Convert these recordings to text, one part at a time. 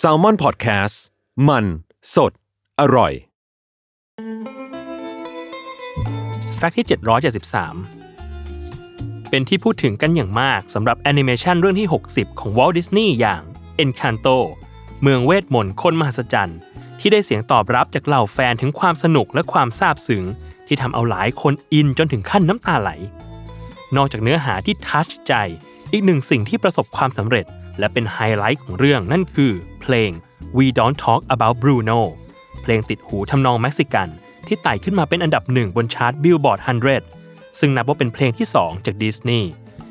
Salmon Podcast มัน สด อร่อย fact ที่ 773 เป็นที่พูดถึงกันอย่างมากสำหรับแอนิเมชันเรื่องที่ 60 ของ Walt Disney อย่าง Encanto เมืองเวทมนต์คนมหัศจรรย์ ที่ได้เสียงตอบรับจากเหล่าแฟนถึงความสนุกและความซาบซึ้งที่ทำเอาหลายคนอินจนถึงขั้นน้ำตาไหล นอกจากเนื้อหาที่ touch ใจ อีกหนึ่งสิ่งที่ประสบความสำเร็จ และเป็นไฮไลท์ของเรื่องนั่นคือเพลง We Don't Talk About Bruno เพลงติดหูทำนองเม็กซิกัน ที่ไต่ขึ้นมาเป็นอันดับหนึ่งบนชาร์ต Billboard 100 ซึ่งนับว่าเป็นเพลงที่ 2 จากดิสนีย์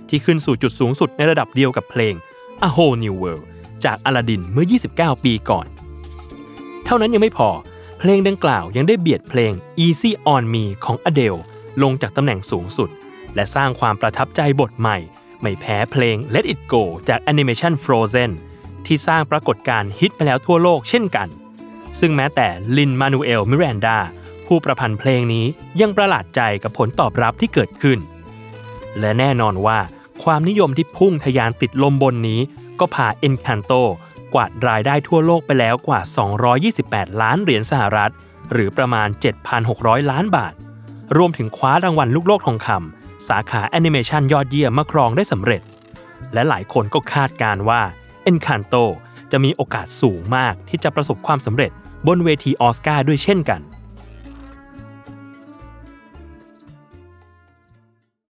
ที่ขึ้นสู่จุดสูงสุดในระดับเดียวกับเพลง A Whole New World จากอลาดินเมื่อ 29 ปีก่อน เท่านั้นยังไม่พอ เพลงดังกล่าวยังได้เบียดเพลง Easy on Me ของ Adele ลงจากตำแหน่งสูงสุด และสร้างความประทับใจบทใหม่ ไม่แพ้เพลง Let It Go จากแอนิเมชัน Frozen ที่สร้างปรากฏการณ์ฮิตไปแล้วทั่วโลกเช่นกัน ซึ่งแม้แต่ลินมานูเอลมิรันดาผู้ประพันธ์เพลงนี้ยังประหลาดใจกับผลตอบรับที่เกิดขึ้น และแน่นอนว่าความนิยมที่พุ่งทะยานติดลมบนนี้ ก็พา Encanto กวาดรายได้ทั่วโลกไปแล้วกว่า 228 ล้านเหรียญสหรัฐ หรือประมาณ 7,600 ล้านบาท รวมถึงคว้ารางวัลลูกโลกทองคำ สาขาแอนิเมชันยอดเยี่ยมมาครองได้สำเร็จ และหลายคนก็คาดการ์ว่า Encanto จะมีโอกาสสูงมากที่จะประสบความสำเร็จบนเวทีออสการ์ด้วยเช่นกัน